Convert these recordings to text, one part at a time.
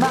Bye.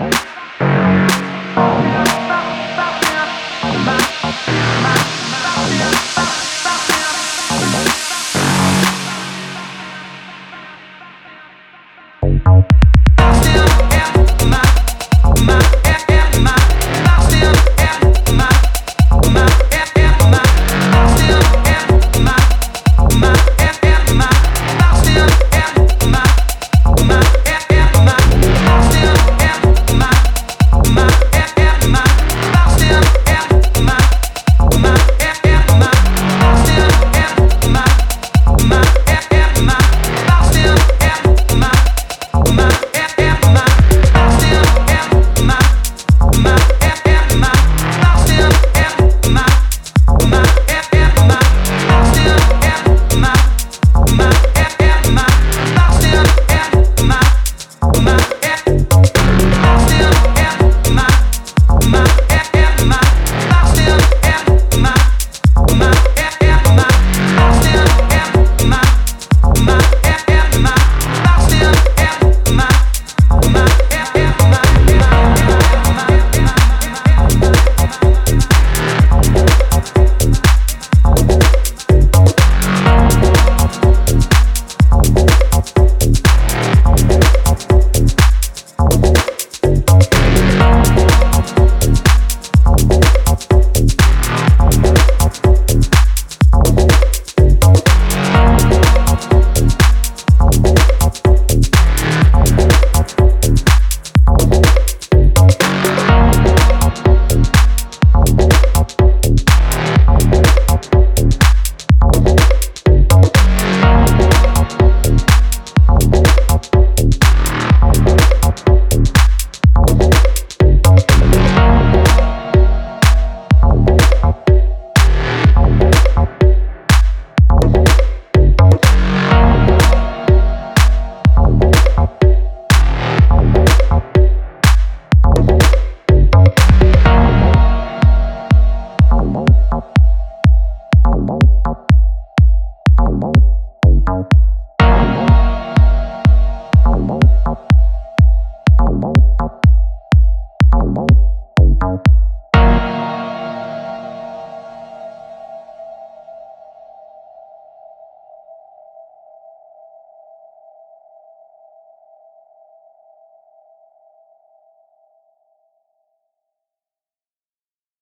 Bye.